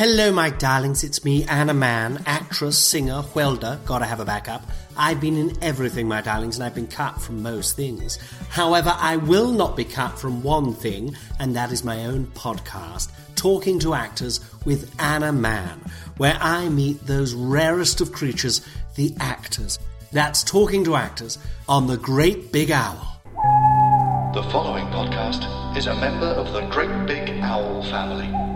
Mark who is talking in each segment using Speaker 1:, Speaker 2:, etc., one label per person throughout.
Speaker 1: Hello, my darlings. It's me, Anna Mann, actress, singer, welder. Gotta have a backup. I've been in everything, my darlings, and I've been cut from most things. However, I will not be cut from one thing, and that is my own podcast, Talking to Actors with Anna Mann, where I meet those rarest of creatures, the actors. That's Talking to Actors on the Great Big Owl.
Speaker 2: The following podcast is a member of the Great Big Owl family.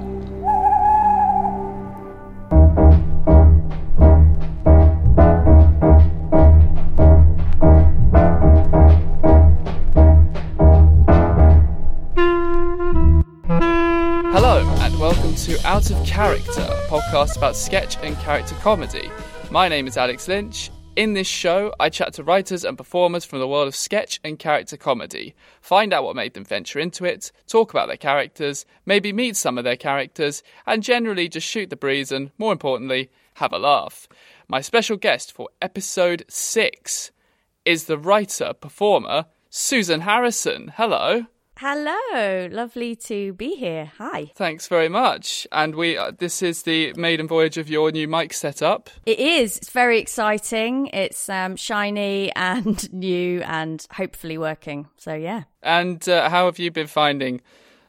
Speaker 3: To Out of Character, a podcast about sketch and character comedy. My name is Alex Lynch. In this show, I chat to writers and performers from the world of sketch and character comedy, find out what made them venture into it, talk about their characters, maybe meet some of their characters, and generally just shoot the breeze and, more importantly, have a laugh. My special guest for episode 6 is the writer performer Susan Harrison. Hello.
Speaker 4: Hello, lovely to be here. Hi.
Speaker 3: Thanks very much. And we uh, this is the maiden voyage of your new mic setup.
Speaker 4: It is. It's very exciting. It's um, shiny and new and hopefully working. So yeah.
Speaker 3: And uh, how have you been finding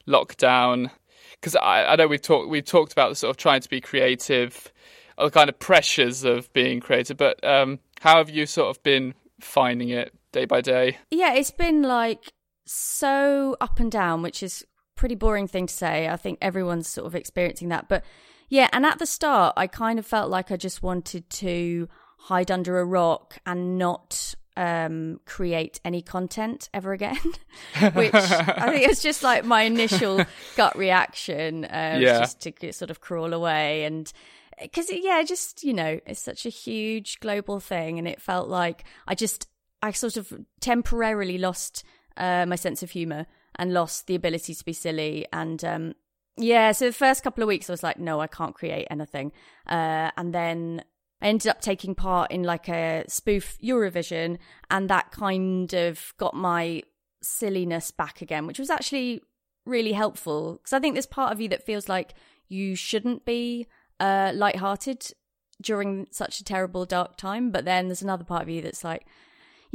Speaker 3: lockdown? Because I, I know we've talked we've talked about the sort of trying to be creative, the kind of pressures of being creative. But um, how have you sort of been finding it day by day?
Speaker 4: Yeah, it's been like so up and down, which is pretty boring thing to say. I think everyone's sort of experiencing that. But yeah, and at the start, I kind of felt like I just wanted to hide under a rock and not um, create any content ever again, which I think is just like my initial gut reaction, uh,
Speaker 3: Yeah.
Speaker 4: just to sort of crawl away and because yeah, just you know, it's such a huge global thing, and it felt like I just I sort of temporarily lost uh, my sense of humor and lost the ability to be silly and um, yeah. So the first couple of weeks, I was like, no, I can't create anything, uh, and then. I ended up taking part in like a spoof Eurovision, and that kind of got my silliness back again, which was actually really helpful because I think there's part of you that feels like you shouldn't be uh, lighthearted during such a terrible dark time, but then there's another part of you that's like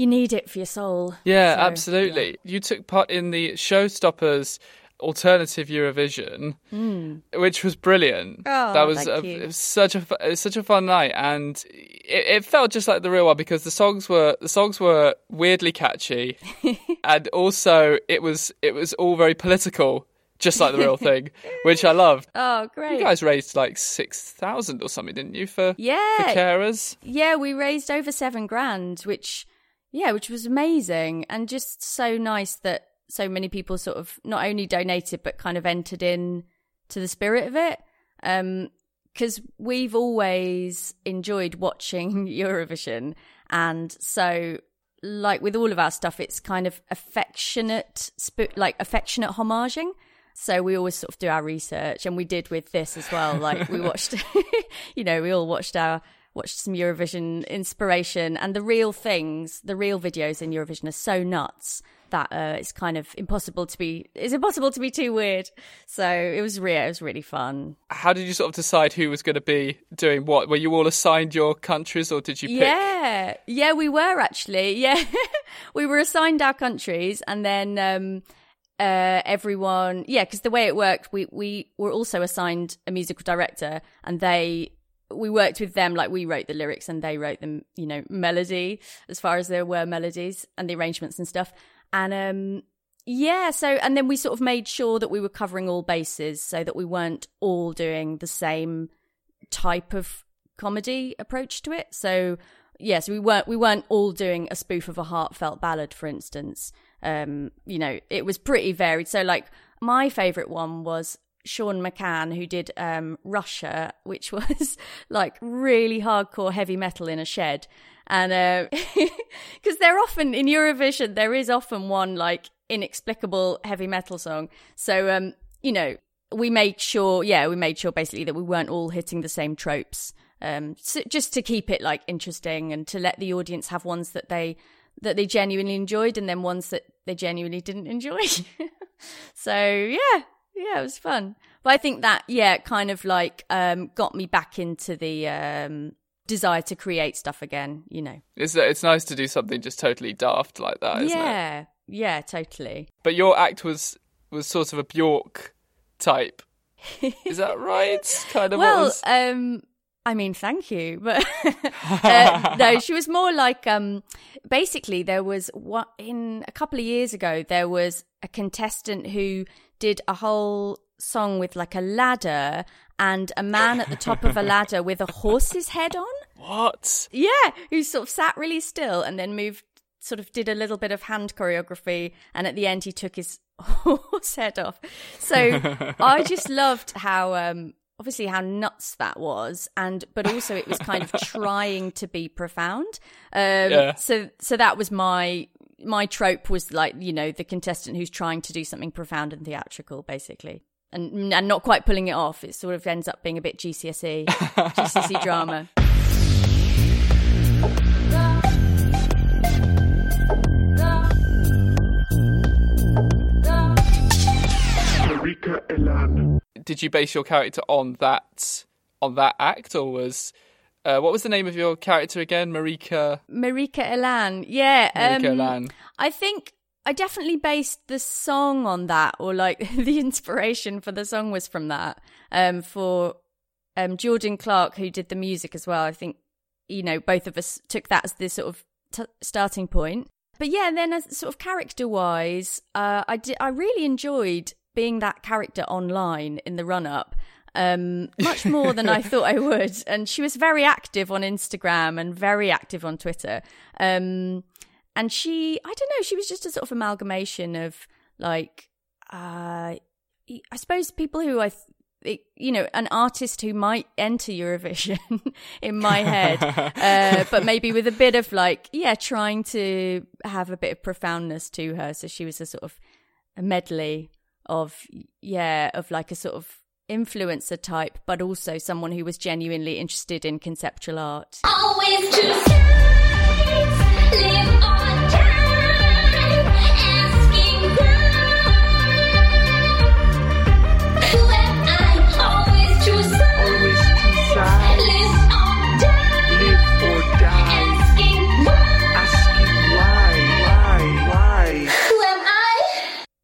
Speaker 4: you need it for your soul.
Speaker 3: Yeah,
Speaker 4: So,
Speaker 3: absolutely. You took part in the Showstoppers alternative Eurovision, hmm. which was brilliant.
Speaker 4: Oh,
Speaker 3: that was,
Speaker 4: thank
Speaker 3: a, was such a it was such a fun night, and it, it felt just like the real one because the songs were the songs were weirdly catchy, and also it was it was all very political. Just like the real thing, which I loved.
Speaker 4: Oh, great.
Speaker 3: You guys raised like six thousand or something, didn't you, for
Speaker 4: Yeah.
Speaker 3: for carers?
Speaker 4: Yeah, we raised over seven grand, which yeah, which was amazing and just so nice that so many people sort of not only donated but kind of entered in to the spirit of it. Um because we've always enjoyed watching Eurovision, and so like with all of our stuff, it's kind of affectionate, sp- like affectionate homaging. So we always sort of do our research, and we did with this as well. Like we watched, you know, we all watched our watched some Eurovision inspiration, and the real things, the real videos in Eurovision are so nuts that uh, it's kind of impossible to be. It's impossible to be too weird. So it was real. It was really fun.
Speaker 3: How did you sort of decide who was going to be doing what? Were you all assigned your countries, or did you pick?
Speaker 4: Yeah, yeah, we were actually. Yeah, we were assigned our countries, and then um, uh, everyone. Yeah, because the way it worked, we we were also assigned a musical director, and they we worked with them like we wrote the lyrics and they wrote them, you know, melody as far as there were melodies and the arrangements and stuff. And um yeah, so and then we sort of made sure that we were covering all bases so that we weren't all doing the same type of comedy approach to it. So yes, we weren't we weren't all doing a spoof of a heartfelt ballad, for instance. Um, you know, it was pretty varied. So like my favourite one was Sean McCann, who did um, Russia, which was like really hardcore heavy metal in a shed. And because uh, they're often in Eurovision, there is often one like inexplicable heavy metal song. So, um, you know, we made sure, yeah, we made sure basically that we weren't all hitting the same tropes. Um, so just to keep it like interesting and to let the audience have ones that they that they genuinely enjoyed and then ones that they genuinely didn't enjoy. so yeah, yeah, it was fun. But I think that yeah, kind of like um, got me back into the um, desire to create stuff again. You know,
Speaker 3: it's it's nice to do something just totally daft like that, isn't
Speaker 4: yeah,
Speaker 3: it?
Speaker 4: Yeah, totally.
Speaker 3: But your act was was sort of a Bjork type. Is that right? kind of.
Speaker 4: well,
Speaker 3: was...
Speaker 4: um, I mean, thank you, but uh, no, she was more like um. Basically, there was what in a couple of years ago there was a contestant who did a whole song with like a ladder and a man at the top of a ladder with a horse's head on.
Speaker 3: What?
Speaker 4: Yeah, who sort of sat really still and then moved, sort of did a little bit of hand choreography, and at the end he took his horse head off. So I just loved how. um obviously how nuts that was and but also it was kind of trying to be profound um yeah. so so that was my my trope was like you know the contestant who's trying to do something profound and theatrical basically and and not quite pulling it off. It sort of ends up being a bit GCSE, GCSE drama.
Speaker 3: Did you base your character on that on that act, or was uh, what was the name of your character again? Marika.
Speaker 4: Marika Elan. Yeah.
Speaker 3: Marika um, Elan.
Speaker 4: I think I definitely based the song on that, or like the inspiration for the song was from that. Um, for um, Jordan Clark, who did the music as well, I think you know both of us took that as the sort of t- starting point. But yeah, and then as sort of character wise, uh, I did I really enjoyed being that character online in the run up. Um, much more than I thought I would. And she was very active on Instagram and very active on Twitter. Um, and she i don't know she was just a sort of amalgamation of like uh i suppose people who i th- you know an artist who might enter eurovision in my head uh, but maybe with a bit of like yeah trying to have a bit of profoundness to her so she was a sort of a medley of yeah of like a sort of influencer type but also someone who was genuinely interested in conceptual art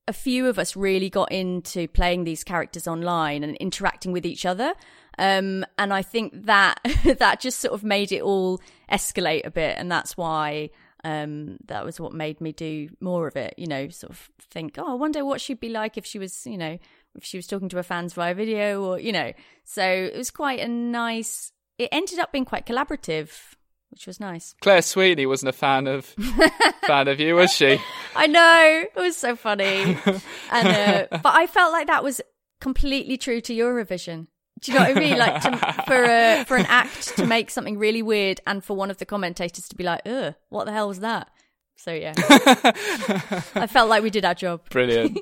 Speaker 4: a few of us really got into playing these characters online and interacting with each other. Um, and I think that that just sort of made it all escalate a bit, and that's why um, that was what made me do more of it. You know, sort of think, oh, I wonder what she'd be like if she was, you know, if she was talking to her fans via video, or you know. So it was quite a nice. It ended up being quite collaborative which was nice.
Speaker 3: Claire Sweeney wasn't a fan of fan of you, was she?
Speaker 4: I know it was so funny, and uh, but I felt like that was completely true to Eurovision. Do you know what I mean? Like to, for a, for an act to make something really weird, and for one of the commentators to be like, "Ugh, what the hell was that?" So yeah, I felt like we did our job.
Speaker 3: Brilliant.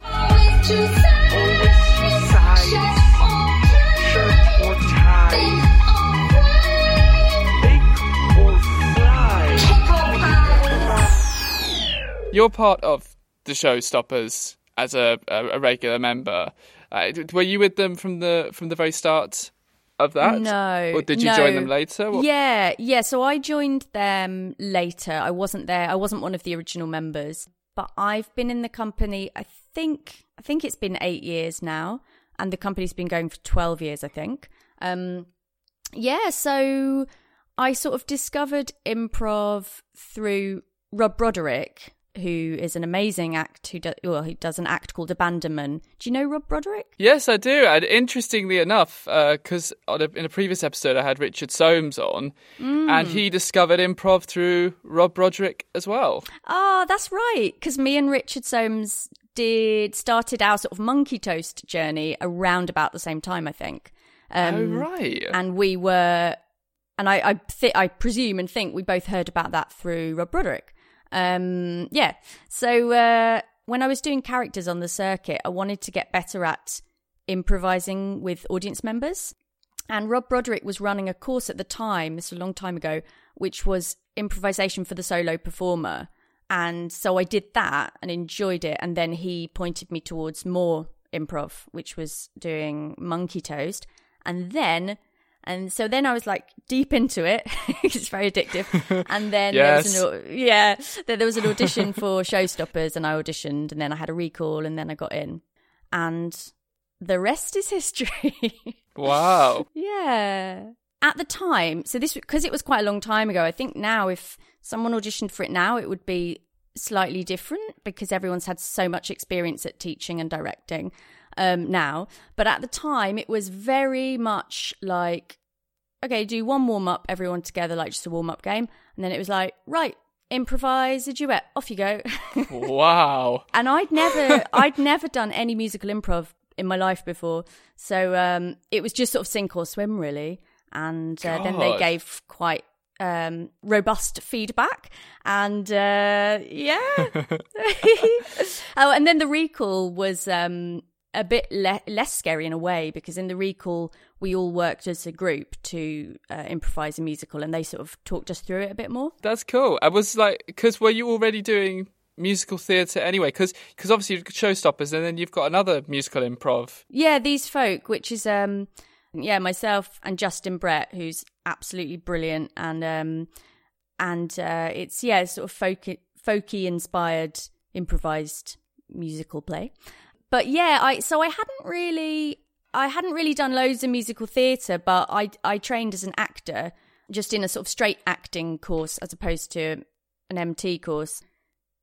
Speaker 3: You're part of the Showstoppers as a, a, a regular member. Uh, were you with them from the from the very start of that?
Speaker 4: No.
Speaker 3: Or did you
Speaker 4: no.
Speaker 3: join them later? What?
Speaker 4: Yeah, yeah. So I joined them later. I wasn't there. I wasn't one of the original members, but I've been in the company. I think I think it's been eight years now, and the company's been going for twelve years. I think. Um, yeah. So I sort of discovered improv through Rob Broderick, who is an amazing act who, do, well, he does an act called Abandoman. Do you know Rob Broderick?
Speaker 3: Yes, I do. And interestingly enough, because uh, in a previous episode I had Richard Soames on, mm. and he discovered improv through Rob Broderick as well.
Speaker 4: Oh, that's right. Because me and Richard Soames did started our sort of monkey toast journey around about the same time, I think. Um,
Speaker 3: oh right.
Speaker 4: And we were, and I I, th- I presume and think we both heard about that through Rob Broderick. Um, yeah. So uh, when I was doing characters on the circuit, I wanted to get better at improvising with audience members. And Rob Broderick was running a course at the time, this was a long time ago, which was improvisation for the solo performer. And so I did that and enjoyed it. And then he pointed me towards more improv, which was doing Monkey Toast. And then, and so then I was like deep into it. it's very addictive. And then
Speaker 3: yes.
Speaker 4: there was an, yeah, there was an audition for Showstoppers and I auditioned and then I had a recall and then I got in. And the rest is history.
Speaker 3: wow.
Speaker 4: Yeah. At the time, so this because it was quite a long time ago. I think now if someone auditioned for it now, it would be slightly different because everyone's had so much experience at teaching and directing um, now. But at the time, it was very much like, okay, do one warm up, everyone together, like just a warm up game, and then it was like, right, improvise a duet, off you go.
Speaker 3: wow.
Speaker 4: and I'd never, I'd never done any musical improv in my life before. So um, it was just sort of sink or swim, really. And uh, then they gave quite um, robust feedback. And uh, yeah. oh, and then the recall was um, a bit le- less scary in a way because in the recall, we all worked as a group to uh, improvise a musical and they sort of talked us through it a bit more.
Speaker 3: That's cool. I was like, because were you already doing musical theatre anyway? Because because obviously you've got Showstoppers and then you've got another musical improv.
Speaker 4: Yeah, These Folk, which is um yeah, myself and Justin Brett, who's absolutely brilliant and um and uh it's yeah, sort of folky folky inspired improvised musical play. But yeah, I so I hadn't really I hadn't really done loads of musical theatre, but I I trained as an actor just in a sort of straight acting course as opposed to an MT course.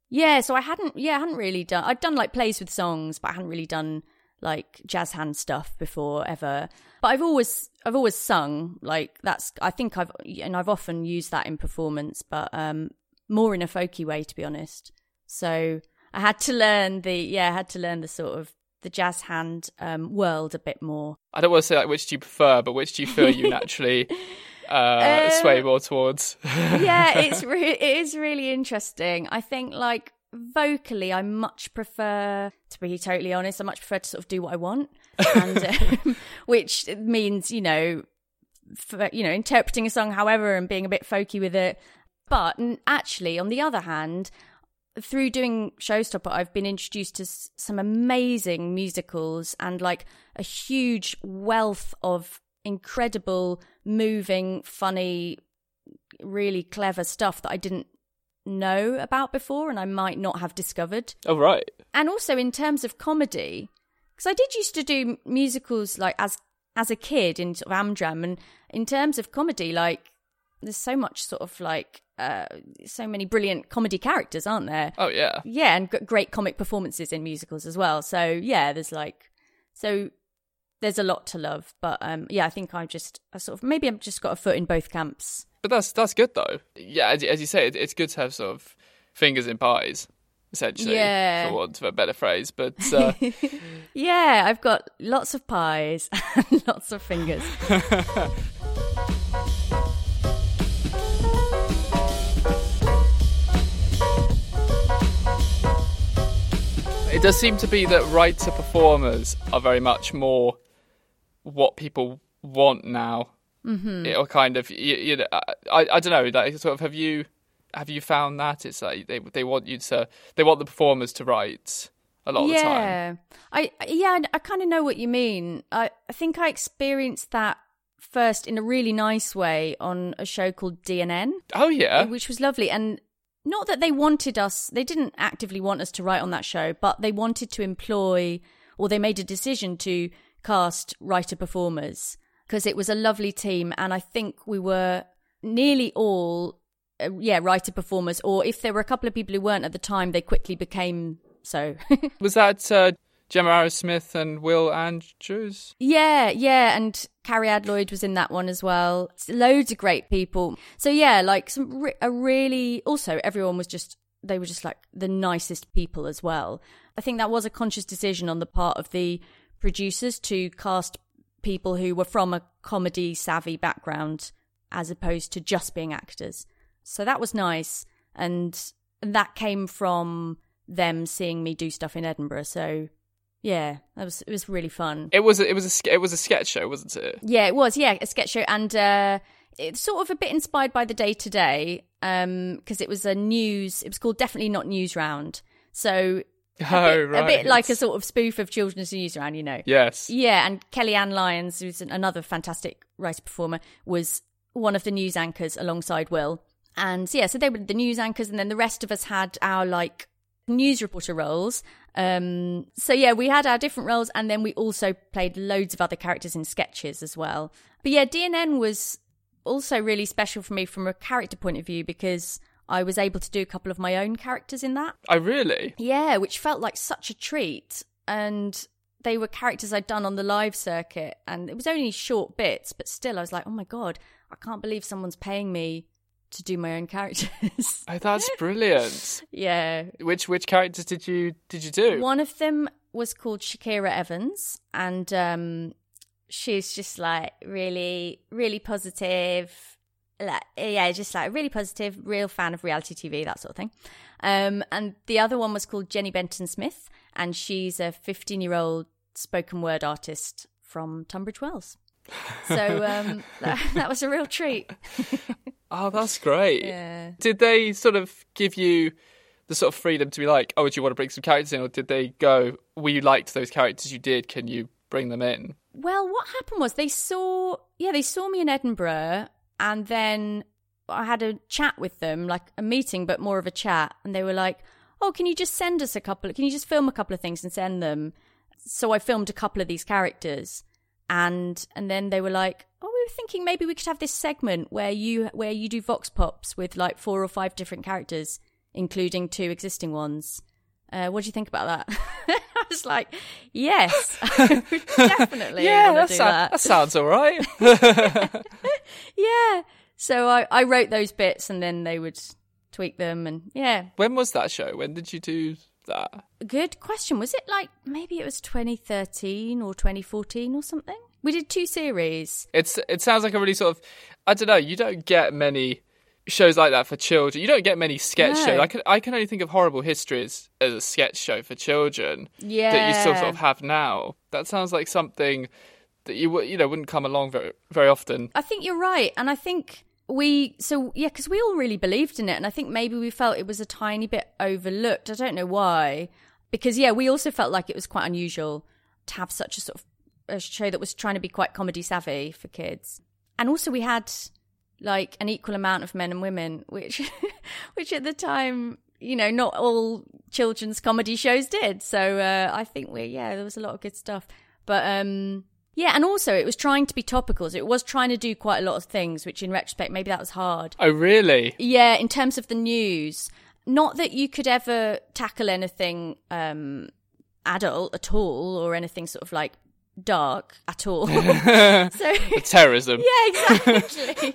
Speaker 4: Yeah, so I hadn't yeah, I hadn't really done I'd done like plays with songs, but I hadn't really done like jazz hand stuff before ever. But I've always I've always sung. Like that's I think I've and I've often used that in performance, but um more in a folky way to be honest. So I had to learn the yeah, I had to learn the sort of the jazz hand um world a bit more.
Speaker 3: I don't want to say like which do you prefer, but which do you feel you naturally uh, sway more towards?
Speaker 4: yeah, it's re- it is really interesting. I think like vocally, I much prefer to be totally honest. I much prefer to sort of do what I want, and um, which means you know, for, you know, interpreting a song however and being a bit folky with it. But actually, on the other hand, through doing Showstopper, I've been introduced to s- some amazing musicals and like a huge wealth of incredible, moving, funny, really clever stuff that I didn't know about before and I might not have discovered.
Speaker 3: oh right.
Speaker 4: And also in terms of comedy, because I did used to do musicals like as as a kid in sort of Amdram, and in terms of comedy, like there's so much sort of like uh, so many brilliant comedy characters, aren't there?
Speaker 3: Oh yeah.
Speaker 4: Yeah, and g- great comic performances in musicals as well. So yeah, there's like so there's a lot to love. But um, yeah, I think I just I sort of maybe I've just got a foot in both camps.
Speaker 3: But that's that's good though. Yeah, as, as you say, it, it's good to have sort of fingers in pies, essentially,
Speaker 4: Yeah.
Speaker 3: for want of a better phrase. But uh,
Speaker 4: Yeah, I've got lots of pies and lots of fingers.
Speaker 3: it does seem to be that writer performers are very much more what people want now. Mm-hmm. It'll kind of you, you know I I don't know like sort of have you have you found that it's like they they want you to they want the performers to write a lot of the time.
Speaker 4: yeah, I yeah, I, I kind of know what you mean. I I think I experienced that first in a really nice way on a show called DNN,
Speaker 3: Oh yeah,
Speaker 4: which was lovely. And not that they wanted us, they didn't actively want us to write on that show, but they wanted to employ, or they made a decision to cast writer performers because it was a lovely team. And I think we were nearly all, uh, yeah, writer performers. Or if there were a couple of people who weren't at the time, they quickly became so.
Speaker 3: was that uh, Gemma Arrowsmith and Will Andrews?
Speaker 4: Yeah, yeah, and Carrie Adloyd was in that one as well. Loads of great people. So yeah, like some re- a really also everyone was just they were just like the nicest people as well. I think that was a conscious decision on the part of the producers to cast people who were from a comedy savvy background as opposed to just being actors. So that was nice. And that came from them seeing me do stuff in Edinburgh. So yeah, that was it was really fun.
Speaker 3: It was a, it was a it was a sketch show, wasn't it?
Speaker 4: Yeah, it was. Yeah, a sketch show, and uh, it's sort of a bit inspired by the day to day because it was a news. It was called definitely not news round. So a,
Speaker 3: Oh,
Speaker 4: bit,
Speaker 3: right.
Speaker 4: a bit like a sort of spoof of children's news round, you know.
Speaker 3: Yes.
Speaker 4: Yeah, and Kellyanne Lyons, who's another fantastic writer performer, was one of the news anchors alongside Will. And yeah, so they were the news anchors, and then the rest of us had our like news reporter roles. Um, so yeah, we had our different roles, and then we also played loads of other characters in sketches as well. But yeah, DNN was also really special for me from a character point of view because I was able to do a couple of my own characters in that.
Speaker 3: I really.
Speaker 4: Yeah, which felt like such a treat. And they were characters I'd done on the live circuit. And it was only short bits, but still, I was like, oh my God, I can't believe someone's paying me to do my own characters.
Speaker 3: Oh, that's brilliant.
Speaker 4: yeah.
Speaker 3: which which characters did you did you do?
Speaker 4: One of them was called Shakira Evans. And um, she's just like really, really positive. Like, yeah, just like really positive, real fan of reality TV, that sort of thing. Um, and the other one was called Jenny Benton Smith, and she's a 15 year old spoken word artist from Tunbridge Wells. So um, that, that was a real treat.
Speaker 3: Oh, that's great.
Speaker 4: Yeah.
Speaker 3: Did they sort of give you the sort of freedom to be like, oh, do you want to bring some characters in, or did they go, we liked those characters you did, can you bring them in?
Speaker 4: Well, what happened was they saw, yeah, they saw me in Edinburgh, and then I had a chat with them, like a meeting, but more of a chat. And they were like, "Oh, can you just send us a couple? Can you just film a couple of things and send them?" So I filmed a couple of these characters, and and then they were like, "Oh, we were thinking maybe we could have this segment where you where you do vox pops with like four or five different characters, including two existing ones." Uh, what do you think about that? I was like, yes, definitely.
Speaker 3: yeah, that,
Speaker 4: to do
Speaker 3: sou-
Speaker 4: that.
Speaker 3: that sounds all right.
Speaker 4: yeah. So I, I wrote those bits and then they would tweak them and yeah.
Speaker 3: when was that show? When did you do that?
Speaker 4: Good question. Was it like maybe it was 2013 or 2014 or something? We did two series.
Speaker 3: It's it sounds like a really sort of I don't know. You don't get many shows like that for children. You don't get many sketch
Speaker 4: No.
Speaker 3: shows. I can I can only think of Horrible Histories as a sketch show for children
Speaker 4: Yeah.
Speaker 3: that you still sort of have now. That sounds like something that you you know wouldn't come along very very often.
Speaker 4: I think you're right. And I think we, so yeah, because we all really believed in it. And I think maybe we felt it was a tiny bit overlooked. I don't know why. Because yeah, we also felt like it was quite unusual to have such a sort of a show that was trying to be quite comedy savvy for kids. And also we had like an equal amount of men and women, which, which at the time, you know, not all children's comedy shows did. So uh, I think we, yeah, there was a lot of good stuff. But um, yeah, and also it was trying to be topical. So it was trying to do quite a lot of things, which in retrospect maybe that was hard.
Speaker 3: Oh really?
Speaker 4: Yeah, in terms of the news, not that you could ever tackle anything um, adult at all or anything sort of like dark at all. so
Speaker 3: Terrorism.
Speaker 4: yeah, exactly.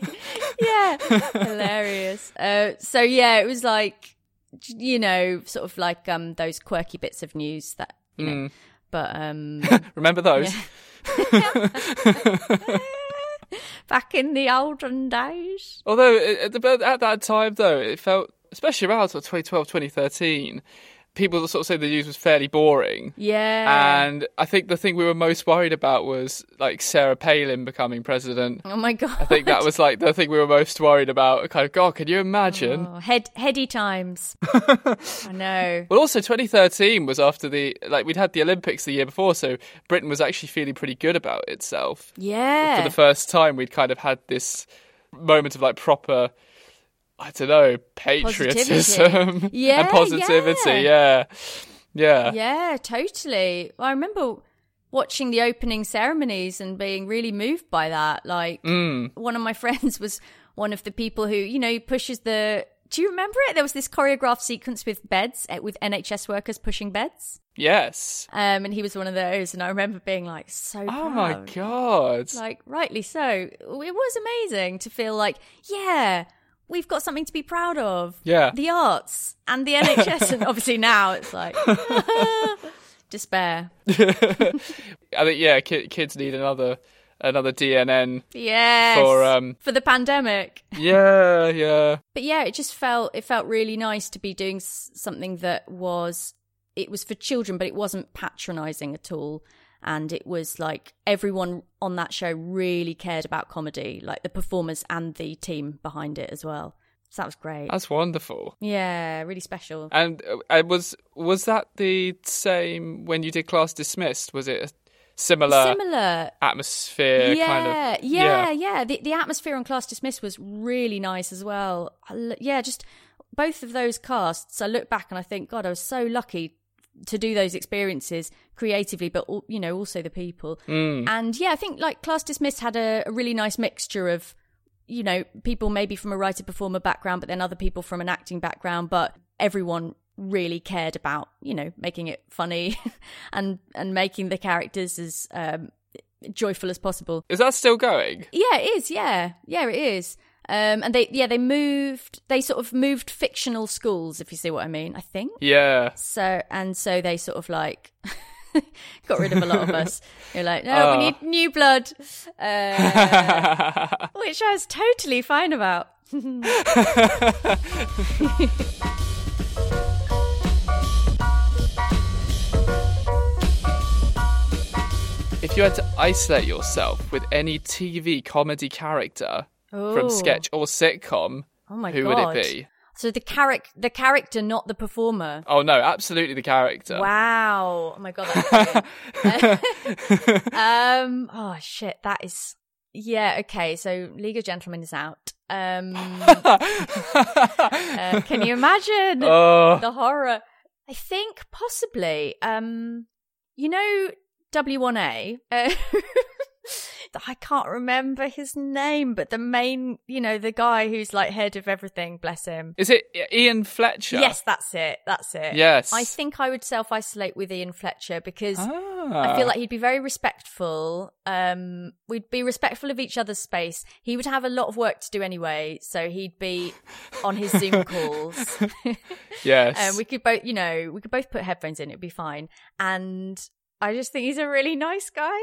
Speaker 4: yeah, hilarious. Uh, so yeah, it was like you know, sort of like um those quirky bits of news that you know. But um
Speaker 3: Remember those?
Speaker 4: back in the olden days.
Speaker 3: Although at, the, at that time, though, it felt, especially around sort of 2012, 2013, people sort of say the news was fairly boring.
Speaker 4: Yeah.
Speaker 3: And I think the thing we were most worried about was like Sarah Palin becoming president.
Speaker 4: oh my god.
Speaker 3: I think that was like the thing we were most worried about. Kind of, God, can you imagine?
Speaker 4: Oh, head heady times. I know.
Speaker 3: Well, also 2013 was after the like we'd had the Olympics the year before, so Britain was actually feeling pretty good about itself.
Speaker 4: Yeah.
Speaker 3: For the first time, we'd kind of had this moment of like proper, I don't know, patriotism
Speaker 4: Positivity. Yeah,
Speaker 3: and positivity. Yeah, yeah.
Speaker 4: Yeah, Yeah, totally. I remember watching the opening ceremonies and being really moved by that. Like,
Speaker 3: Mm.
Speaker 4: one of my friends was one of the people who, you know, pushes the. Do you remember it? There was this choreographed sequence with beds, eh, with NHS workers pushing beds.
Speaker 3: Yes.
Speaker 4: Um, and he was one of those. And I remember being like, so
Speaker 3: Oh my god.
Speaker 4: Like, rightly so. It was amazing to feel like, yeah, we've got something to be proud of.
Speaker 3: Yeah.
Speaker 4: The arts and the NHS. and obviously now it's like despair.
Speaker 3: I think yeah, ki- kids need another another DNN.
Speaker 4: Yes.
Speaker 3: For, um,
Speaker 4: for the pandemic.
Speaker 3: Yeah, yeah.
Speaker 4: But yeah, it just felt it felt really nice to be doing s- something that was it was for children, but it wasn't patronizing at all. And it was like everyone on that show really cared about comedy, like the performers and the team behind it as well. So that was great.
Speaker 3: That's wonderful.
Speaker 4: yeah, really special.
Speaker 3: And uh, was was that the same when you did Class Dismissed? Was it a similar,
Speaker 4: Similar.
Speaker 3: atmosphere
Speaker 4: yeah,
Speaker 3: kind of?
Speaker 4: yeah, yeah. The the atmosphere on Class Dismissed was really nice as well. I yeah, just both of those casts. I look back and I think, God, I was so lucky to do those experiences creatively, but you know, also the people.
Speaker 3: Mm.
Speaker 4: And yeah, I think like Class Dismissed had a, a really nice mixture of, you know, people maybe from a writer performer background, but then other people from an acting background, but everyone really cared about, you know, making it funny and and making the characters as um, joyful as possible.
Speaker 3: Is that still going?
Speaker 4: Yeah, it is. Yeah, yeah, it is. Um, and they, yeah, they moved. They sort of moved fictional schools, if you see what I mean. I think
Speaker 3: Yeah.
Speaker 4: so. And so they sort of like got rid of a lot of us. You're like, no,
Speaker 3: Oh.
Speaker 4: we need new blood, uh, which I was totally fine about.
Speaker 3: If you had to isolate yourself with any TV comedy character from sketch or sitcom,
Speaker 4: Oh my god.
Speaker 3: who
Speaker 4: god!
Speaker 3: would it be?
Speaker 4: So the character, the character, not the performer.
Speaker 3: Oh no, absolutely the character.
Speaker 4: Wow! Oh my god! That's um. Oh shit! That is. Yeah. Okay. So League of Gentlemen is out. Um. uh, can you imagine
Speaker 3: Oh,
Speaker 4: the horror? I think possibly. Um. You know, W1A. Uh, I can't remember his name, but the main, you know, the guy who's like head of everything. Bless him.
Speaker 3: is it Ian Fletcher?
Speaker 4: Yes, that's it. That's it.
Speaker 3: Yes.
Speaker 4: I think I would self isolate with Ian Fletcher because
Speaker 3: Ah.
Speaker 4: I feel like he'd be very respectful. Um, we'd be respectful of each other's space. He would have a lot of work to do anyway, so he'd be on his Zoom calls.
Speaker 3: yes.
Speaker 4: um, we could both, you know, we could both put headphones in. It'd be fine. And I just think he's a really nice guy.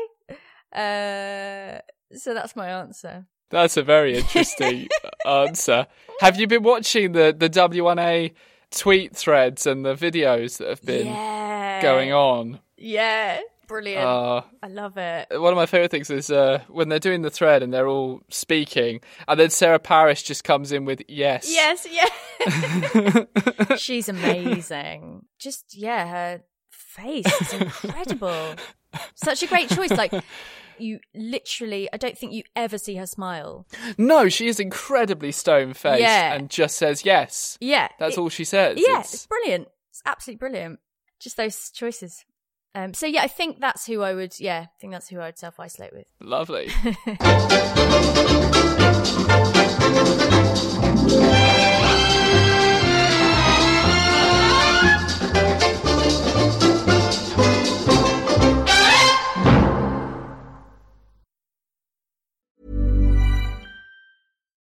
Speaker 4: Uh, so that's my answer.
Speaker 3: That's a very interesting answer. Have you been watching the the W1A tweet threads and the videos that have been
Speaker 4: yeah.
Speaker 3: going on?
Speaker 4: Yeah. Brilliant.
Speaker 3: Uh,
Speaker 4: I love it.
Speaker 3: one of my favorite things is uh, when they're doing the thread and they're all speaking, and then Sarah Parish just comes in with yes.
Speaker 4: Yes, yeah. She's amazing. Just yeah, her face is incredible. Such a great choice. Like you literally I don't think you ever see her smile.
Speaker 3: No, she is incredibly stone faced
Speaker 4: Yeah.
Speaker 3: and just says yes.
Speaker 4: Yeah.
Speaker 3: That's
Speaker 4: it-
Speaker 3: all she says.
Speaker 4: Yeah,
Speaker 3: It's
Speaker 4: it's brilliant. It's absolutely brilliant. Just those choices. Um so yeah, I think that's who I would yeah, I think that's who I would self isolate with.
Speaker 3: lovely.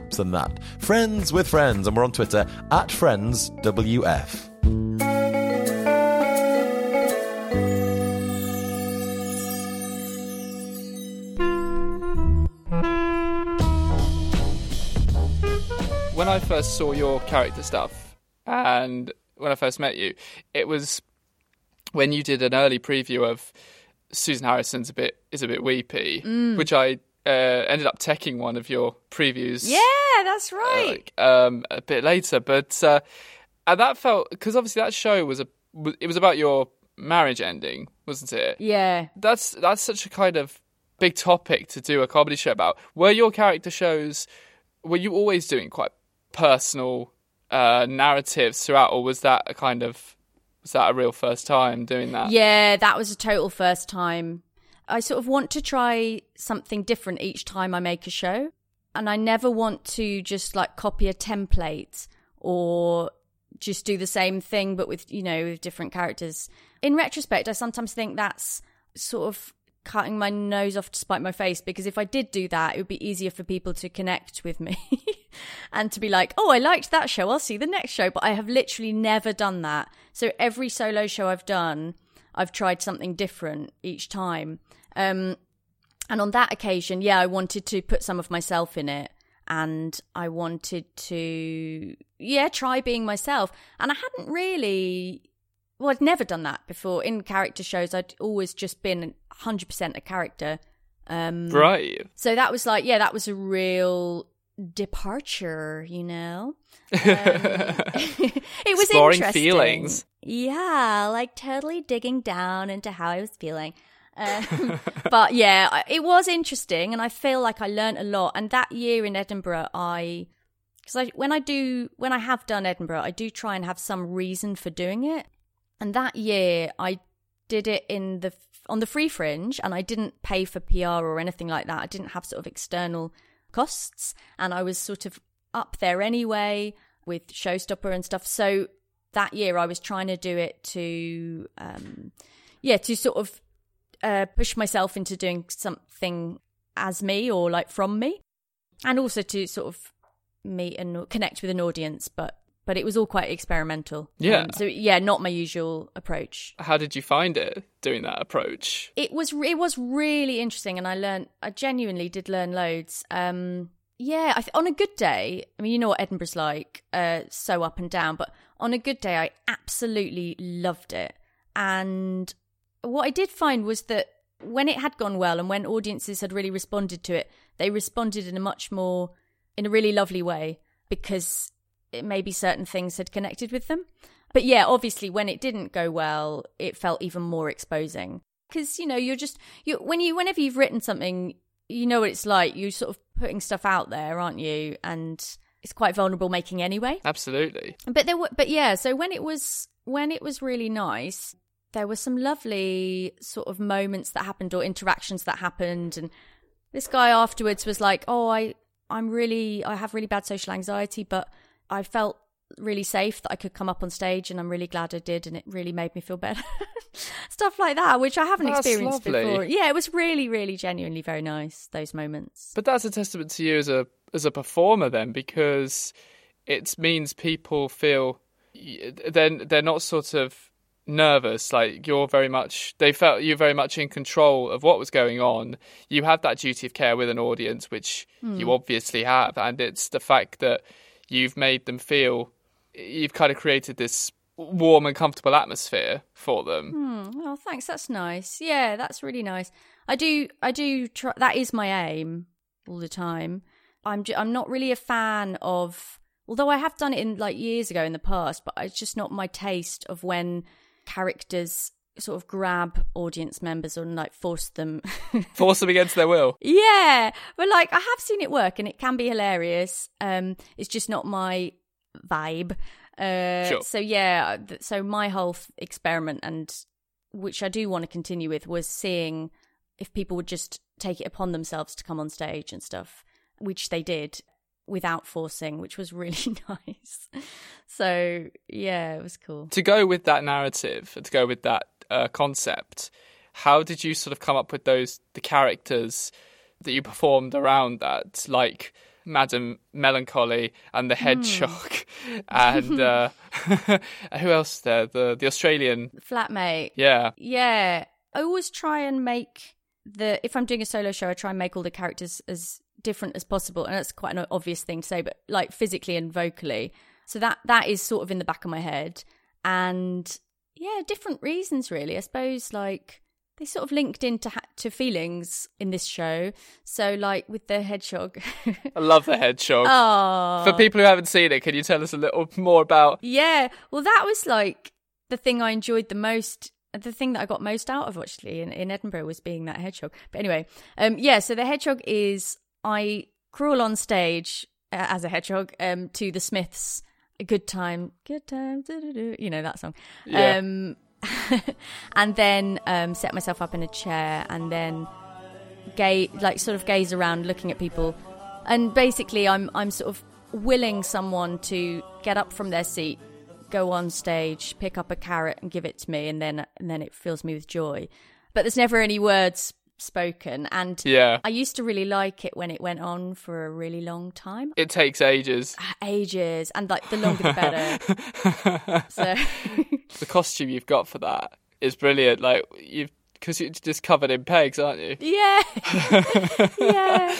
Speaker 5: apps and that. Friends with Friends, and we're on Twitter at FriendsWF.
Speaker 3: When I first saw your character stuff and when I first met you, it was when you did an early preview of Susan Harrison's a bit is a bit weepy,
Speaker 4: mm.
Speaker 3: which I uh, ended up teching one of your previews.
Speaker 4: Yeah, that's
Speaker 3: uh,
Speaker 4: right.
Speaker 3: like, um, a bit later, but uh, and that felt because obviously that show was a it was about your marriage ending, wasn't it?
Speaker 4: yeah.
Speaker 3: That's that's such a kind of big topic to do a comedy show about. Were your character shows were you always doing quite personal uh, narratives throughout, or was that a kind of was that a real first time doing that?
Speaker 4: Yeah, that was a total first time. I sort of want to try something different each time I make a show. And I never want to just like copy a template or just do the same thing but with, you know, with different characters. In retrospect, I sometimes think that's sort of cutting my nose off to spite my face because if I did do that, it would be easier for people to connect with me and to be like, oh, I liked that show. I'll see the next show. But I have literally never done that. So every solo show I've done, I've tried something different each time. Um, and on that occasion, yeah, I wanted to put some of myself in it. And I wanted to, yeah, try being myself. And I hadn't really well, I'd never done that before. In character shows, I'd always just been 100% a character. Um,
Speaker 3: Right.
Speaker 4: So that was like, yeah, that was a real departure, you know? Um, it was
Speaker 3: Exploring
Speaker 4: interesting.
Speaker 3: feelings.
Speaker 4: Yeah, like totally digging down into how I was feeling. Um, but yeah, it was interesting, and I feel like I learned a lot. And that year in Edinburgh, I because I when I do when I have done Edinburgh, I do try and have some reason for doing it. And that year, I did it in the on the free fringe, and I didn't pay for PR or anything like that. I didn't have sort of external costs, and I was sort of up there anyway with Showstopper and stuff. So that year, I was trying to do it to, um, yeah, to sort of uh, push myself into doing something as me or like from me, and also to sort of meet and connect with an audience. But but it was all quite experimental.
Speaker 3: Yeah.
Speaker 4: Um, so yeah, not my usual approach.
Speaker 3: How did you find it doing that approach?
Speaker 4: It was it was really interesting, and I learned. I genuinely did learn loads. Um, yeah, I th- on a good day, I mean, you know what Edinburgh's like, uh, so up and down. But on a good day, I absolutely loved it. And what I did find was that when it had gone well, and when audiences had really responded to it, they responded in a much more, in a really lovely way because it maybe certain things had connected with them. But yeah, obviously, when it didn't go well, it felt even more exposing because you know you're just you when you whenever you've written something, you know what it's like. You're sort of putting stuff out there, aren't you? And it's quite vulnerable making anyway.
Speaker 3: Absolutely.
Speaker 4: But there were, but yeah. So when it was when it was really nice, there were some lovely sort of moments that happened or interactions that happened, and this guy afterwards was like, "Oh, I I'm really I have really bad social anxiety, but I felt." really safe that I could come up on stage and I'm really glad I did and it really made me feel better. Stuff like that, which I haven't
Speaker 3: That's
Speaker 4: experienced
Speaker 3: lovely.
Speaker 4: before. Yeah, it was really, really genuinely very nice, those moments.
Speaker 3: But that's a testament to you as a as a performer then because it means people feel then they're not sort of nervous like you're very much they felt you're very much in control of what was going on you have that duty of care with an audience which you obviously have and it's the fact that you've made them feel you've kind of created this warm and comfortable atmosphere for them
Speaker 4: Hmm. Oh, thanks. That's nice. Yeah, that's really nice. I do. I do. Try, that is my aim all the time. I'm. Ju- I'm not really a fan of. Although I have done it in like years ago in the past, but it's just not my taste of when characters sort of grab audience members and like force them.
Speaker 3: force them against their will
Speaker 4: yeah, but like I have seen it work and it can be hilarious. Um, it's just not my vibe. Uh,
Speaker 3: Sure.
Speaker 4: So yeah, th- so my whole th- experiment and which I do want to continue with was seeing if people would just take it upon themselves to come on stage and stuff, which they did without forcing, which was really nice. So yeah, it was cool.
Speaker 3: to go with that narrative, to go with that uh, concept, how did you sort of come up with those the characters that you performed around that, like Madame Melancholy and the Hedgehog, and uh, who else there? The the Australian,
Speaker 4: Flatmate.
Speaker 3: yeah,
Speaker 4: Yeah, I always try and make the if I'm doing a solo show, I try and make all the characters as different as possible. And that's quite an obvious thing to say, but like physically and vocally. So that that is sort of in the back of my head. And yeah, different reasons really. I suppose like they sort of linked into ha- to feelings in this show. So like with the hedgehog.
Speaker 3: I love the hedgehog.
Speaker 4: oh.
Speaker 3: For people who haven't seen it, can you tell us a little more about?
Speaker 4: Yeah. Well, that was like the thing I enjoyed the most. The thing that I got most out of actually in, in Edinburgh was being that hedgehog. But anyway, um, yeah. So the hedgehog is I crawl on stage uh, as a hedgehog um, to the Smiths. A good time, good time, you know that song.
Speaker 3: Yeah.
Speaker 4: Um, and then um, set myself up in a chair and then gaze, like sort of gaze around, looking at people, and basically, I'm I'm sort of willing someone to get up from their seat, go on stage, pick up a carrot and give it to me, and then and then it fills me with joy. But there's never any words spoken, and
Speaker 3: Yeah.
Speaker 4: I used to really like it when it went on for a really long time,
Speaker 3: It takes ages.
Speaker 4: ages, and like the longer the better. so
Speaker 3: The costume you've got for that is brilliant. Like you've because you're just covered in pegs, aren't you?
Speaker 4: yeah, yeah,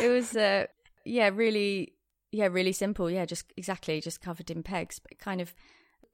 Speaker 4: it was uh, yeah, really, yeah, really simple. Yeah, just exactly, just covered in pegs. But kind of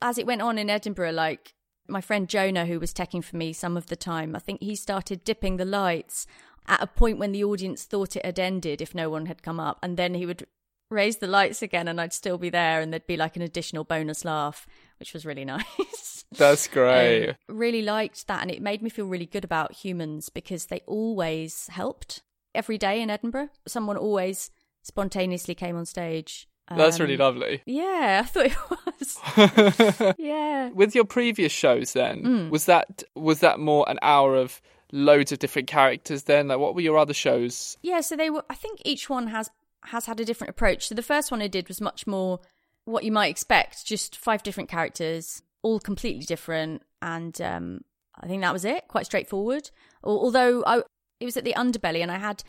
Speaker 4: as it went on in Edinburgh, like my friend Jonah, who was teching for me some of the time, I think he started dipping the lights at a point when the audience thought it had ended if no one had come up, and then he would raise the lights again, and I'd still be there, and there'd be like an additional bonus laugh, which was really nice.
Speaker 3: That's great.
Speaker 4: Um, really liked that, and it made me feel really good about humans because they always helped. Every day in Edinburgh, someone always spontaneously came on stage.
Speaker 3: That's really
Speaker 4: Um,
Speaker 3: lovely.
Speaker 4: Yeah, I thought yeah.
Speaker 3: With your previous shows, then
Speaker 4: Mm.
Speaker 3: was that was that more an hour of loads of different characters? Then, like, what were your other shows?
Speaker 4: Yeah, so they were I think each one has has had a different approach. So the first one I did was much more what you might expect, just five different characters, all completely different and um I think that was it, quite straightforward. Although I it was at the underbelly and I had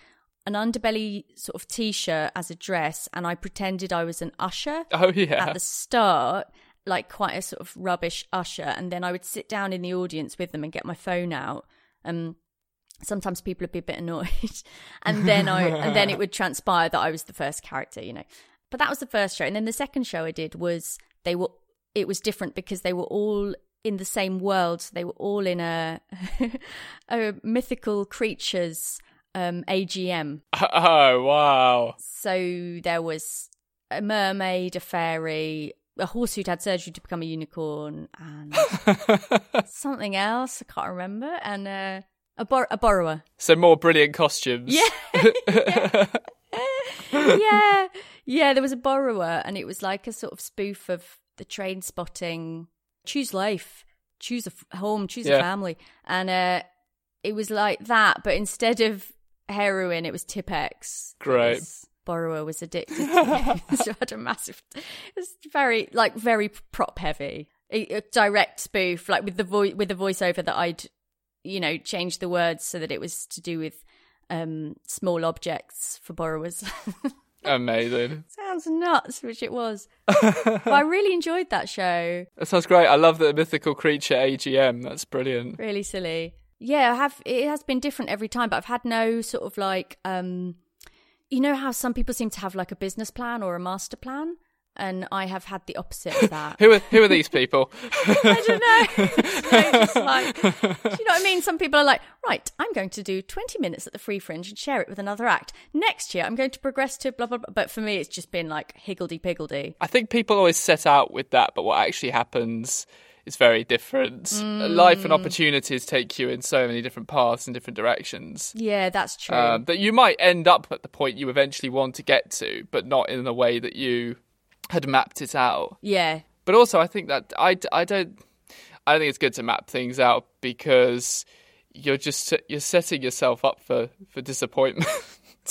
Speaker 4: an underbelly sort of t-shirt as a dress and I pretended I was an usher
Speaker 3: Oh yeah,
Speaker 4: at the start, like quite a sort of rubbish usher, and then I would sit down in the audience with them and get my phone out. Um, sometimes people would be a bit annoyed, and then I and then it would transpire that I was the first character, you know. But that was the first show, and then the second show I did was they were it was different because they were all in the same world. So they were all in a a mythical creatures um AGM.
Speaker 3: oh wow,
Speaker 4: So there was a mermaid, a fairy, a horse who'd had surgery to become a unicorn, and something else I can't remember, and uh, a bor- a borrower.
Speaker 3: so more brilliant costumes.
Speaker 4: Yeah. yeah, yeah. There was a borrower, and it was like a sort of spoof of the Trainspotting. Choose life, choose a f- home, choose
Speaker 3: Yeah.
Speaker 4: a family, and uh, it was like that. But instead of heroin, it was Tipp-Ex.
Speaker 3: Great.
Speaker 4: was- borrower was addicted to it. so had a massive. It's very like very prop heavy, a, a direct spoof, like with the voice with the voiceover that I'd you know changed the words so that it was to do with um small objects for borrowers.
Speaker 3: Amazing.
Speaker 4: Sounds nuts, which it was. but I really enjoyed that show.
Speaker 3: That sounds great. I love the mythical creature AGM. That's brilliant.
Speaker 4: Really silly. Yeah, I have it has been different every time, but I've had no sort of like um you know how some people seem to have like a business plan or a master plan? And I have had the opposite of that.
Speaker 3: Who are who are these people?
Speaker 4: I don't know. It's like- it's like- do you know what I mean? Some people are like, right, I'm going to do 20 minutes at the Free Fringe and share it with another act. Next year, I'm going to progress to blah, blah, blah. But for me, it's just been like higgledy piggledy.
Speaker 3: I think people always set out with that, but what actually happens is very different.
Speaker 4: Mm.
Speaker 3: Life and opportunities take you in so many different paths and different directions.
Speaker 4: Yeah, that's true.
Speaker 3: Um, that you might end up at the point you eventually want to get to, but not in the way that you had mapped it out.
Speaker 4: yeah.
Speaker 3: But also, I think that I, I don't I don't think it's good to map things out because you're just you're setting yourself up for for disappointment.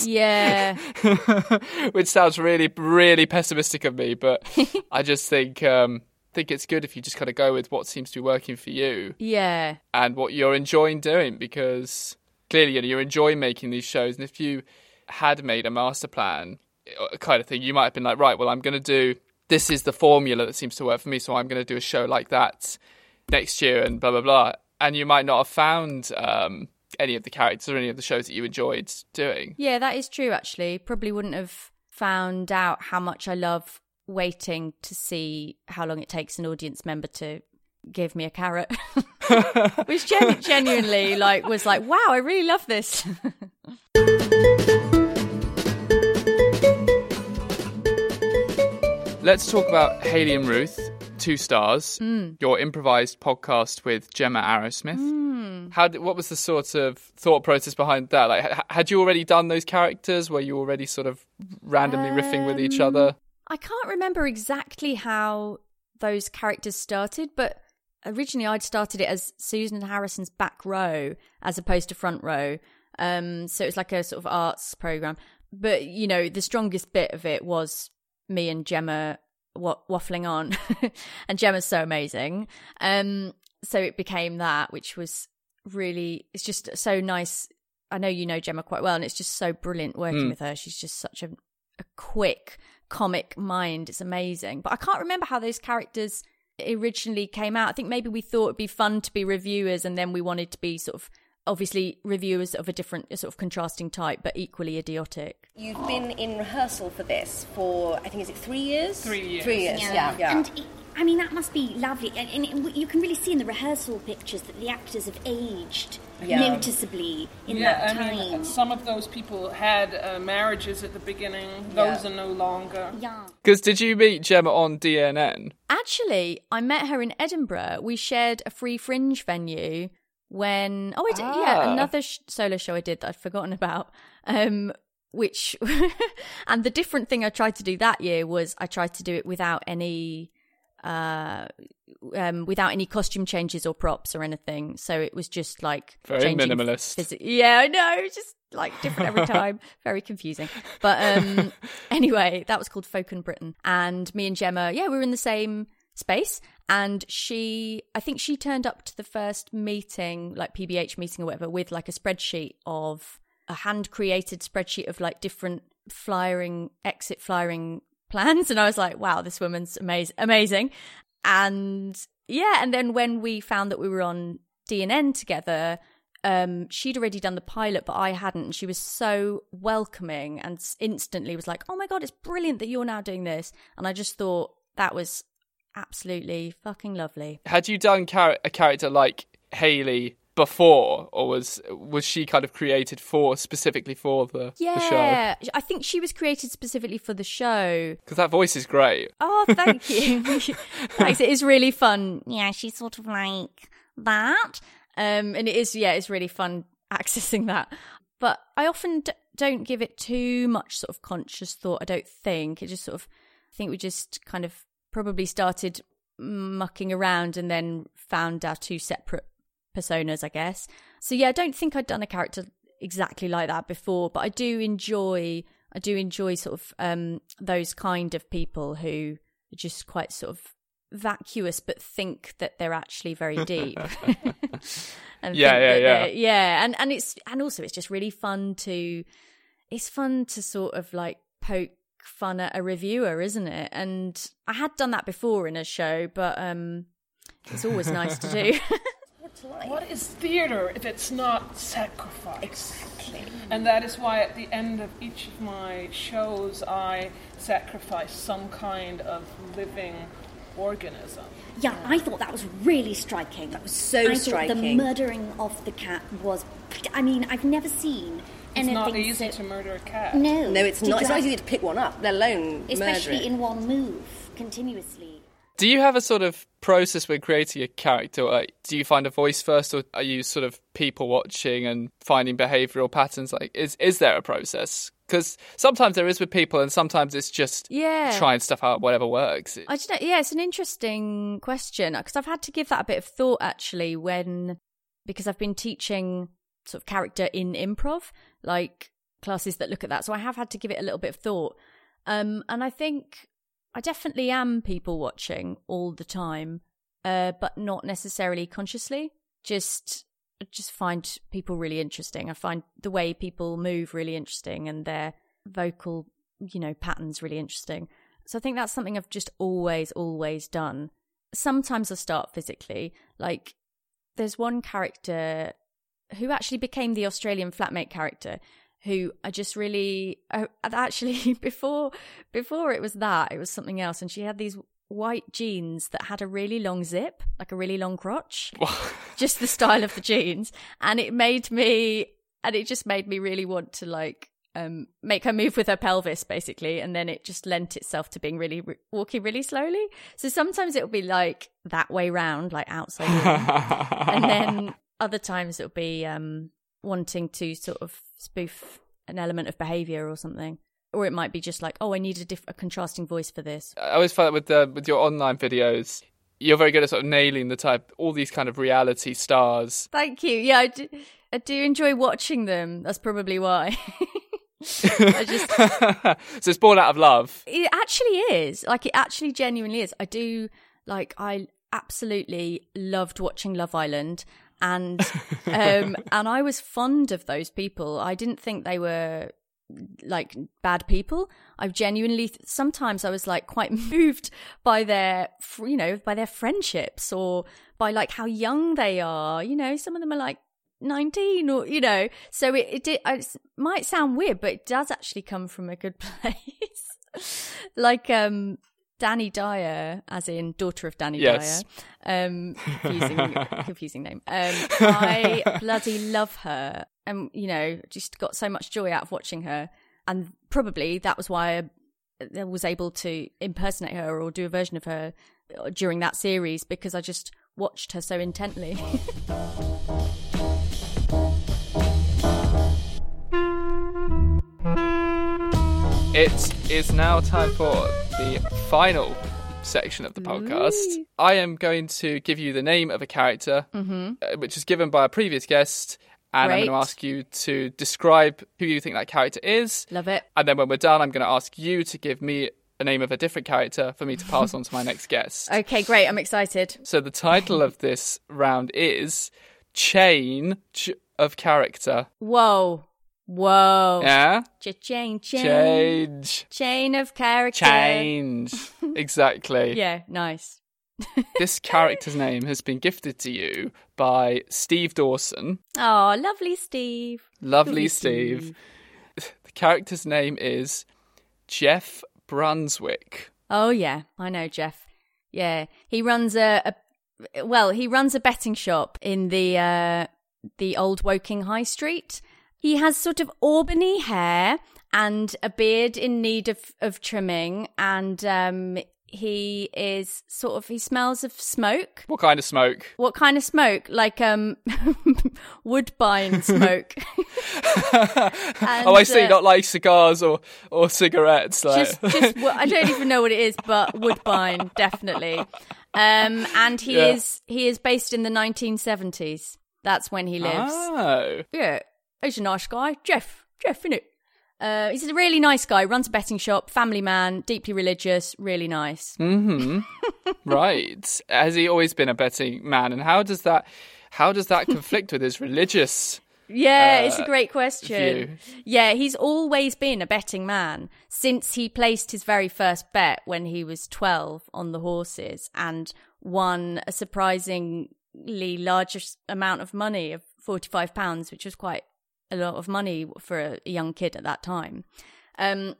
Speaker 4: Yeah.
Speaker 3: which sounds really really pessimistic of me but i just think um think it's good if you just kind of go with what seems to be working for you
Speaker 4: Yeah.
Speaker 3: and what you're enjoying doing because clearly you know, you're enjoying making these shows and if you had made a master plan uh, kind of thing you might have been like right well i'm going to do this is the formula that seems to work for me so i'm going to do a show like that next year and blah blah blah and you might not have found um any of the characters or any of the shows that you enjoyed doing.
Speaker 4: Yeah, that is true, actually. Probably wouldn't have found out how much I love waiting to see how long it takes an audience member to give me a carrot. Which gen- genuinely like was like, wow, I really love this.
Speaker 3: Let's talk about Haley and Ruth, two stars.
Speaker 4: Hmm.
Speaker 3: Your improvised podcast with Gemma Arrowsmith.
Speaker 4: Hmm.
Speaker 3: How did, what was the sort of thought process behind that? Like, had you already done those characters? Were you already sort of randomly riffing with each
Speaker 4: Um,
Speaker 3: other?
Speaker 4: I can't remember exactly how those characters started, but originally I'd started it as Susan Harrison's back row as opposed to front row. Um, so it was like a sort of arts program. But you know, the strongest bit of it was me and Gemma wa- waffling on, and Gemma's so amazing. Um, so it became that, which was really it's just so nice. I know you know Gemma quite well, and it's just so brilliant working
Speaker 3: Mm.
Speaker 4: with her. She's just such a a quick comic mind. It's amazing. But I can't remember how those characters originally came out. I think maybe we thought it'd be fun to be reviewers and then we wanted to be sort of obviously reviewers of a different sort of contrasting type but equally idiotic.
Speaker 6: You've been in rehearsal for this for, I think, is it three years?
Speaker 7: Three years.
Speaker 6: Three years, yeah. yeah.
Speaker 7: And it- I mean, that must be lovely. And, and it, you can really see in the rehearsal pictures that the actors have aged
Speaker 6: Yeah.
Speaker 7: noticeably in
Speaker 8: yeah,
Speaker 7: that
Speaker 8: I
Speaker 7: time.
Speaker 8: mean, some of those people had uh, marriages at the beginning. Those
Speaker 6: Yeah.
Speaker 8: are no longer.
Speaker 7: yeah.
Speaker 3: Because did you meet Gemma on DNN?
Speaker 4: Actually, I met her in Edinburgh. We shared a free fringe venue when oh I did,
Speaker 3: Ah.
Speaker 4: yeah another sh- solo show I did that I'd forgotten about. Um, which and the different thing I tried to do that year was I tried to do it without any uh um without any costume changes or props or anything. So it was just like
Speaker 3: Very minimalist.
Speaker 4: physi- yeah i know just like different every time. Very confusing. But um anyway that was called folk in britain. And me and gemma yeah we were in the same space. And she i think she turned up to the first meeting like pbh meeting or whatever with like a spreadsheet of a hand created spreadsheet of like different flyering exit flyering plans and i was like wow this woman's amazing amazing. And yeah and then when we found that we were on dnn together um she'd already done the pilot but i hadn't and she was so welcoming and instantly was like oh my god it's brilliant that you're now doing this. And i just thought that was absolutely fucking lovely.
Speaker 3: Had you done char- a character like Haley before, or was was she kind of created for specifically for the, the show?
Speaker 4: yeah i think she was created specifically for the show
Speaker 3: Because that voice is great.
Speaker 4: Oh, thank you. Thanks. It is really fun. Yeah, she's sort of like that. Um, and it is, yeah, it's really fun accessing that. But I often d- don't give it too much sort of conscious thought. I don't think it just sort of. I think we just kind of probably started mucking around and then found our two separate personas, I guess. So yeah, I don't think I'd done a character exactly like that before, but I do enjoy I do enjoy sort of um those kind of people who are just quite sort of vacuous but think that they're actually very deep. and
Speaker 3: Yeah, yeah, yeah.
Speaker 4: yeah, and and it's and also it's just really fun to it's fun to sort of like poke fun at a reviewer, isn't it? And I had done that before in a show, but um it's always nice to do.
Speaker 8: What is theater if it's not sacrifice? Exactly. And that is why at the end of each of my shows, I sacrifice some kind of living organism.
Speaker 7: Yeah, I thought that was really striking. That
Speaker 6: was so
Speaker 7: I Thought the murdering of the cat was. I mean, I've never seen
Speaker 8: It's
Speaker 7: anything
Speaker 8: not easy
Speaker 7: so-
Speaker 8: to murder a cat.
Speaker 7: No,
Speaker 6: No, it's
Speaker 7: Did
Speaker 6: not. It's not
Speaker 7: have-
Speaker 6: easy to pick one up, let alone
Speaker 7: especially
Speaker 6: murder it.
Speaker 7: in one move, continuously.
Speaker 3: Do you have a sort of process when creating a character? Like, do you find a voice first, or are you sort of people watching and finding behavioural patterns? Like, is is there a process? Because sometimes there is with people, and sometimes it's just
Speaker 4: Yeah.
Speaker 3: trying stuff out, whatever works.
Speaker 4: I don't know. Yeah, it's an interesting question because I've had to give that a bit of thought actually when because I've been teaching sort of character in improv, like classes that look at that. So I have had to give it a little bit of thought. Um, and I think I definitely am people watching all the time, uh, but not necessarily consciously. Just just find people really interesting. I find the way people move really interesting and their vocal, you know, patterns really interesting. So I think that's something I've just always, always done. Sometimes I start physically. Like, there's one character who actually became the Australian flatmate character. Who I just really actually before before it was that it was something else, and she had these white jeans that had a really long zip, like a really long crotch, just the style of the jeans, and it made me and it just made me really want to like um, make her move with her pelvis basically. And then it just lent itself to being really walking really slowly. So sometimes it'll be like that way round like outside. And then other times it'll be um, wanting to sort of spoof an element of behavior or something. Or it might be just like oh i need a, diff- a contrasting voice for this.
Speaker 3: I always find that with the with your online videos you're very good at sort of nailing the type all these kind of reality stars.
Speaker 4: Thank you. Yeah i do, I do enjoy watching them. That's probably why. I just
Speaker 3: so it's born out of love.
Speaker 4: It actually is. Like it actually genuinely is. I do like I absolutely loved watching Love Island and um and I was fond of those people. I didn't think they were like bad people. I've genuinely sometimes I was like quite moved by their you know by their friendships or by like how young they are. You know, some of them are like 19 or you know so it, it, did, it might sound weird but it does actually come from a good place like um Dani Dyer, as in daughter of Danny
Speaker 3: yes.
Speaker 4: Dyer, um, confusing, confusing name. Um, I bloody love her, and you know, just got so much joy out of watching her, and probably that was why I was able to impersonate her or do a version of her during that series because I just watched her so intently.
Speaker 3: It is now time for the final section of the podcast. Ooh. I am going to give you the name of a character,
Speaker 4: mm-hmm.
Speaker 3: Uh, which is given by a previous guest. And
Speaker 4: Great.
Speaker 3: I'm going to ask you to describe who you think that character is.
Speaker 4: Love it.
Speaker 3: And then when we're done, I'm going to ask you to give me a name of a different character for me to pass on to my next guest.
Speaker 4: Okay, great. I'm excited.
Speaker 3: So the title of this round is Chain of Character.
Speaker 4: Whoa. Whoa.
Speaker 3: Yeah?
Speaker 4: Cha-chain, change.
Speaker 3: Change.
Speaker 4: Chain of character.
Speaker 3: Change. exactly.
Speaker 4: yeah, nice.
Speaker 3: this character's name has been gifted to you by Steve Dawson.
Speaker 4: Oh, lovely Steve.
Speaker 3: Lovely, lovely Steve. Steve. The character's name is Jeff Brunswick.
Speaker 4: Oh, yeah, I know Jeff. Yeah, he runs a, a well, he runs a betting shop in the uh, the old Woking High Street he has sort of aubany hair and a beard in need of, of trimming, and um, he is sort of he smells of smoke.
Speaker 3: What kind of smoke?
Speaker 4: What kind of smoke? Like um woodbine smoke.
Speaker 3: and, oh, I see. Uh, Not like cigars or or cigarettes. Like.
Speaker 4: Just, just I don't even know what it is, but woodbine definitely. Um, and he yeah. is he is based in the 1970s. That's when he lives.
Speaker 3: Oh,
Speaker 4: yeah. He's a nice guy. Jeff. Jeff, innit? Uh, he's a really nice guy, runs a betting shop, family man, deeply religious, really nice.
Speaker 3: Mm-hmm. right. Has he always been a betting man? And how does that how does that conflict with his religious
Speaker 4: yeah,
Speaker 3: uh,
Speaker 4: it's a great question.
Speaker 3: View.
Speaker 4: Yeah, he's always been a betting man since he placed his very first bet when he was 12 on the horses and won a surprisingly large amount of money of 45 pounds, which was quite a lot of money for a young kid at that time. Um,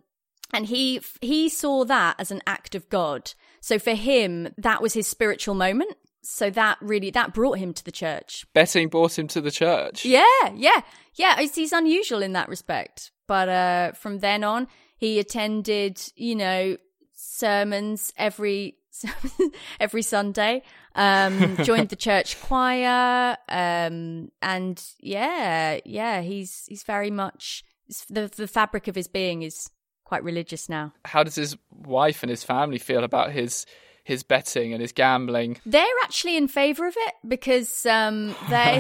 Speaker 4: and he he saw that as an act of God. So for him, that was his spiritual moment. So that really that brought him to the church.
Speaker 3: Betting brought him to the church.
Speaker 4: Yeah, yeah, yeah. He's unusual in that respect. But uh, from then on, he attended, you know, sermons every every Sunday. Um, joined the church choir, um, and yeah, yeah, he's he's very much the the fabric of his being is quite religious now.
Speaker 3: How does his wife and his family feel about his his betting and his gambling?
Speaker 4: They're actually in favour of it because um, they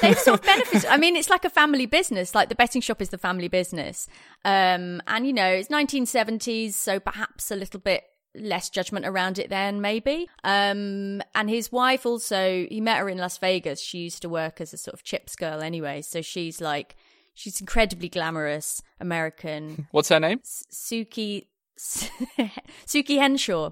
Speaker 4: they've sort of benefited. I mean, it's like a family business. Like the betting shop is the family business, um, and you know it's 1970s, so perhaps a little bit less judgment around it then maybe. Um and his wife also he met her in las vegas. She used to work as a sort of chips girl anyway. So she's like she's incredibly glamorous american.
Speaker 3: What's her name?
Speaker 4: Suki suki henshaw.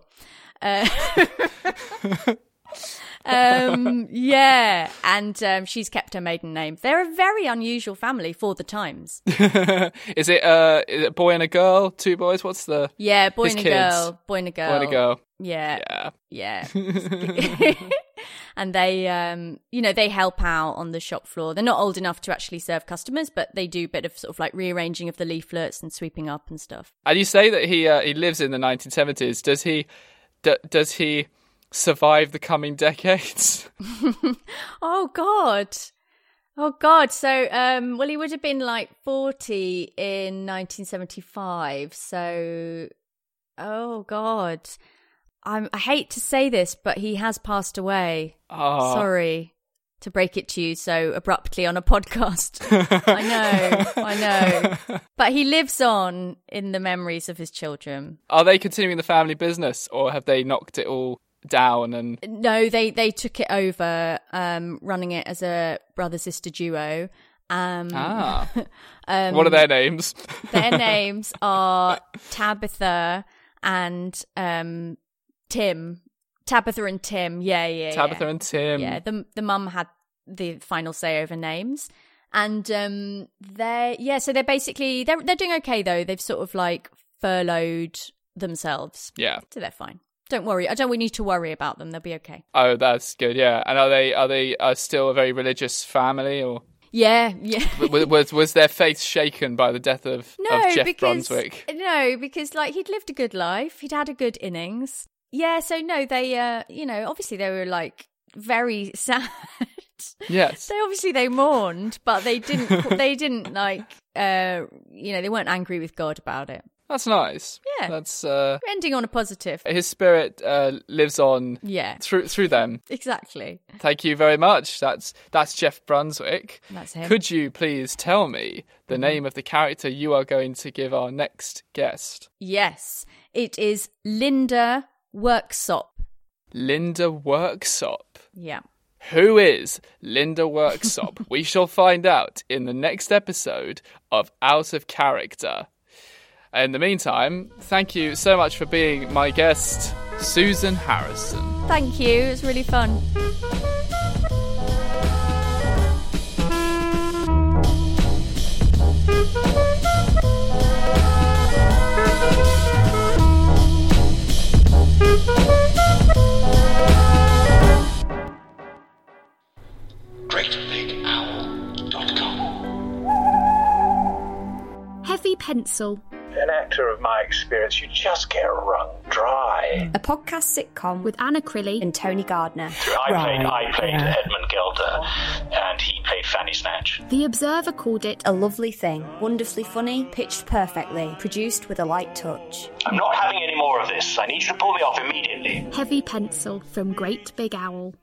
Speaker 4: Uh, um, yeah, and um, she's kept her maiden name. They're a very unusual family for the times.
Speaker 3: is it uh, is it a boy and a girl? Two boys? What's the
Speaker 4: Yeah, boy and a
Speaker 3: kids?
Speaker 4: girl, boy and a girl,
Speaker 3: Boy and a girl.
Speaker 4: Yeah,
Speaker 3: Yeah.
Speaker 4: yeah. and they, um, you know, they help out on the shop floor. They're not old enough to actually serve customers, but they do a bit of sort of like rearranging of the leaflets and sweeping up and stuff.
Speaker 3: And you say that he uh, he lives in the 1970s. Does he d- does he survive the coming decades?
Speaker 4: Oh God. Oh God. So um well he would have been like 40 in 1975. So oh God. I'm I hate to say this, but he has passed away.
Speaker 3: Ah.
Speaker 4: Sorry to break it to you so abruptly on a podcast. I know. I know. But he lives on in the memories of his children.
Speaker 3: Are they continuing the family business, or have they knocked it all down? And
Speaker 4: No, they they took it over, um, running it as a brother sister duo. Um,
Speaker 3: ah,
Speaker 4: um,
Speaker 3: what are their names?
Speaker 4: their names are Tabitha and um, Tim. Tabitha and Tim. Yeah, yeah.
Speaker 3: Tabitha
Speaker 4: yeah.
Speaker 3: and Tim.
Speaker 4: Yeah, the the mum had the final say over names. And um they yeah, so they're basically they're they're doing okay though. They've sort of like furloughed themselves.
Speaker 3: Yeah.
Speaker 4: So they're fine. Don't worry. I don't we need to worry about them. They'll be okay.
Speaker 3: Oh, that's good. Yeah. And are they are they uh, still a very religious family, or
Speaker 4: Yeah, yeah.
Speaker 3: was, was was their faith shaken by the death of,
Speaker 4: No,
Speaker 3: of Jeff
Speaker 4: because
Speaker 3: Brunswick?
Speaker 4: no, because like he'd lived a good life, he'd had a good innings. Yeah, so no, they, uh, you know, obviously they were like very sad.
Speaker 3: Yes.
Speaker 4: they obviously they mourned, but they didn't. they didn't like, uh, you know, they weren't angry with God about it.
Speaker 3: That's nice.
Speaker 4: Yeah.
Speaker 3: That's uh,
Speaker 4: Ending on a positive.
Speaker 3: his spirit uh, lives on.
Speaker 4: Yeah.
Speaker 3: Through through them.
Speaker 4: Exactly.
Speaker 3: Thank you very much. That's that's Jeff Brunswick.
Speaker 4: That's him.
Speaker 3: Could you please tell me the name of the character you are going to give our next guest?
Speaker 4: Yes, it is Linda Worksop.
Speaker 3: Linda Worksop.
Speaker 4: Yeah.
Speaker 3: Who is Linda Worksop? we shall find out in the next episode of Out of Character. In the meantime, thank you so much for being my guest, Susan Harrison.
Speaker 4: Thank you. It was really fun.
Speaker 2: GreatBigOwl.com.
Speaker 7: Heavy pencil.
Speaker 9: An actor of my experience, you just get wrung dry.
Speaker 10: A podcast sitcom
Speaker 7: with Anna Crilly
Speaker 10: and Tony Gardner.
Speaker 9: I played, I played Edmund Gilder, and he played Fanny Snatch.
Speaker 7: The Observer called it
Speaker 10: A lovely thing, wonderfully funny, pitched perfectly, produced with a light touch.
Speaker 9: I'm not having any more of this. I need you to pull me off immediately.
Speaker 7: Heavy Pencil from Great Big Owl.